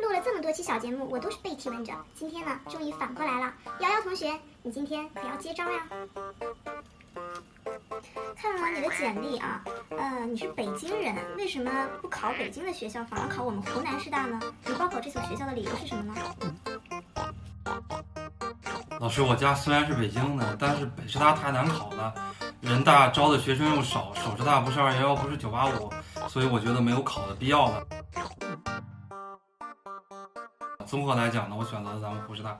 录了这么多期小节目，我都是被提问者。今天呢，终于反过来了。瑶瑶同学，你今天可要接招呀！看了你的简历啊，呃，你是北京人，为什么不考北京的学校，反而考我们湖南师大呢？你报考这所学校的理由是什么呢？老师，我家虽然是北京的，但是北师大太难考了，人大招的学生又少，首师大不是二幺幺，不是九八五，所以我觉得没有考的必要了。综合来讲呢，我选择了咱们湖师大。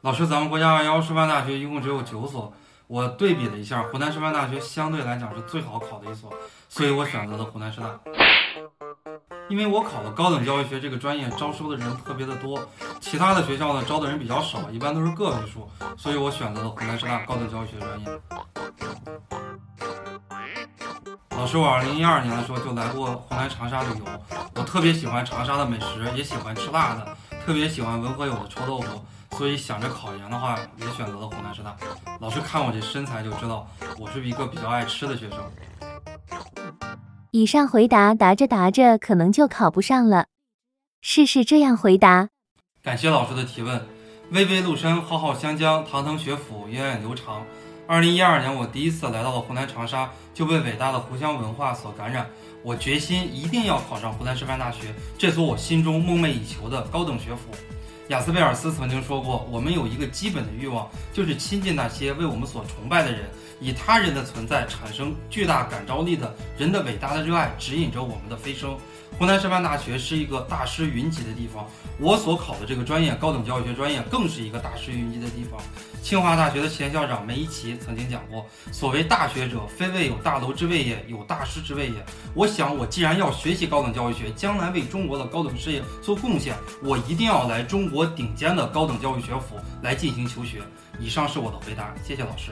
老师，咱们国家二幺幺师范大学一共只有九所，我对比了一下，湖南师范大学相对来讲是最好考的一所，所以我选择了湖南师大。因为我考的高等教育学这个专业，招收的人特别的多，其他的学校呢招的人比较少，一般都是个位数，所以我选择了湖南师大高等教育学专业。老师，我二零一二年的时候就来过湖南长沙旅游，我特别喜欢长沙的美食，也喜欢吃辣的，特别喜欢文和友的臭豆腐，所以想着考研的话，也选择了湖南师大。老师看我这身材就知道，我是一个比较爱吃的学生。以上回答答着答着，可能就考不上了。试试这样回答。感谢老师的提问。巍巍陆深，浩浩湘江，堂堂学府，源远流长。二零一二年，我第一次来到了湖南长沙，就被伟大的湖湘文化所感染。我决心一定要考上湖南师范大学，这所我心中梦寐以求的高等学府。雅斯贝尔斯曾经说过，我们有一个基本的欲望，就是亲近那些为我们所崇拜的人。以他人的存在产生巨大感召力的人的伟大的热爱指引着我们的飞升。湖南师范大学是一个大师云集的地方，我所考的这个专业高等教育学专业更是一个大师云集的地方。清华大学的前校长梅贻琦曾经讲过：“所谓大学者，非谓有大楼之谓也，有大师之谓也。”我想，我既然要学习高等教育学，将来为中国的高等事业做贡献，我一定要来中国国顶尖的高等教育学府来进行求学。以上是我的回答，谢谢老师。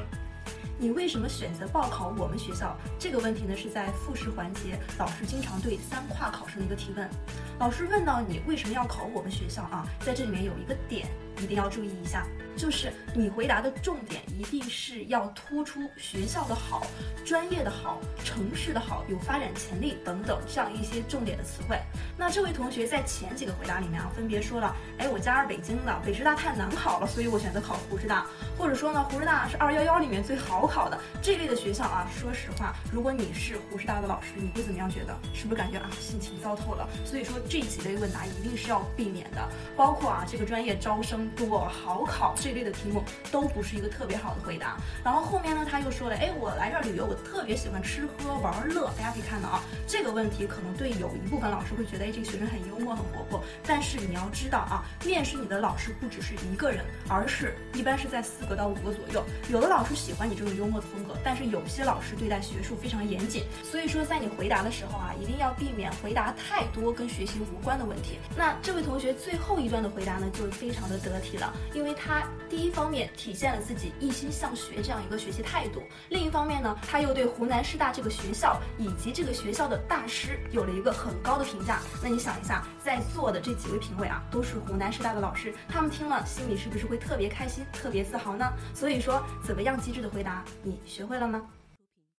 你为什么选择报考我们学校？这个问题呢，是在复试环节，老师经常对三跨考生的一个提问。老师问到你为什么要考我们学校啊？在这里面有一个点一定要注意一下。就是你回答的重点一定是要突出学校的好、专业的好、城市的好、有发展潜力等等这样一些重点的词汇。那这位同学在前几个回答里面啊，分别说了，哎，我家是北京的，北师大太难考了，所以我选择考湖师大，或者说呢，湖师大是二幺幺里面最好考的这类的学校啊。说实话，如果你是湖师大的老师，你会怎么样觉得？是不是感觉啊，心情糟透了？所以说这几类问答一定是要避免的，包括啊，这个专业招生多好考。这类的题目都不是一个特别好的回答。然后后面呢，他又说了，哎，我来这儿旅游，我特别喜欢吃喝玩乐。大家可以看到啊，这个问题可能对有一部分老师会觉得，哎，这个学生很幽默、很活泼。但是你要知道啊，面试你的老师不只是一个人，而是一般是在四个到五个左右。有的老师喜欢你这种幽默的风格，但是有些老师对待学术非常严谨。所以说，在你回答的时候啊，一定要避免回答太多跟学习无关的问题。那这位同学最后一段的回答呢，就非常的得题了，因为他。第一方面体现了自己一心向学这样一个学习态度，另一方面呢，他又对湖南师大这个学校以及这个学校的大师有了一个很高的评价。那你想一下，在座的这几位评委啊，都是湖南师大的老师，他们听了心里是不是会特别开心、特别自豪呢？所以说，怎么样机智的回答，你学会了吗？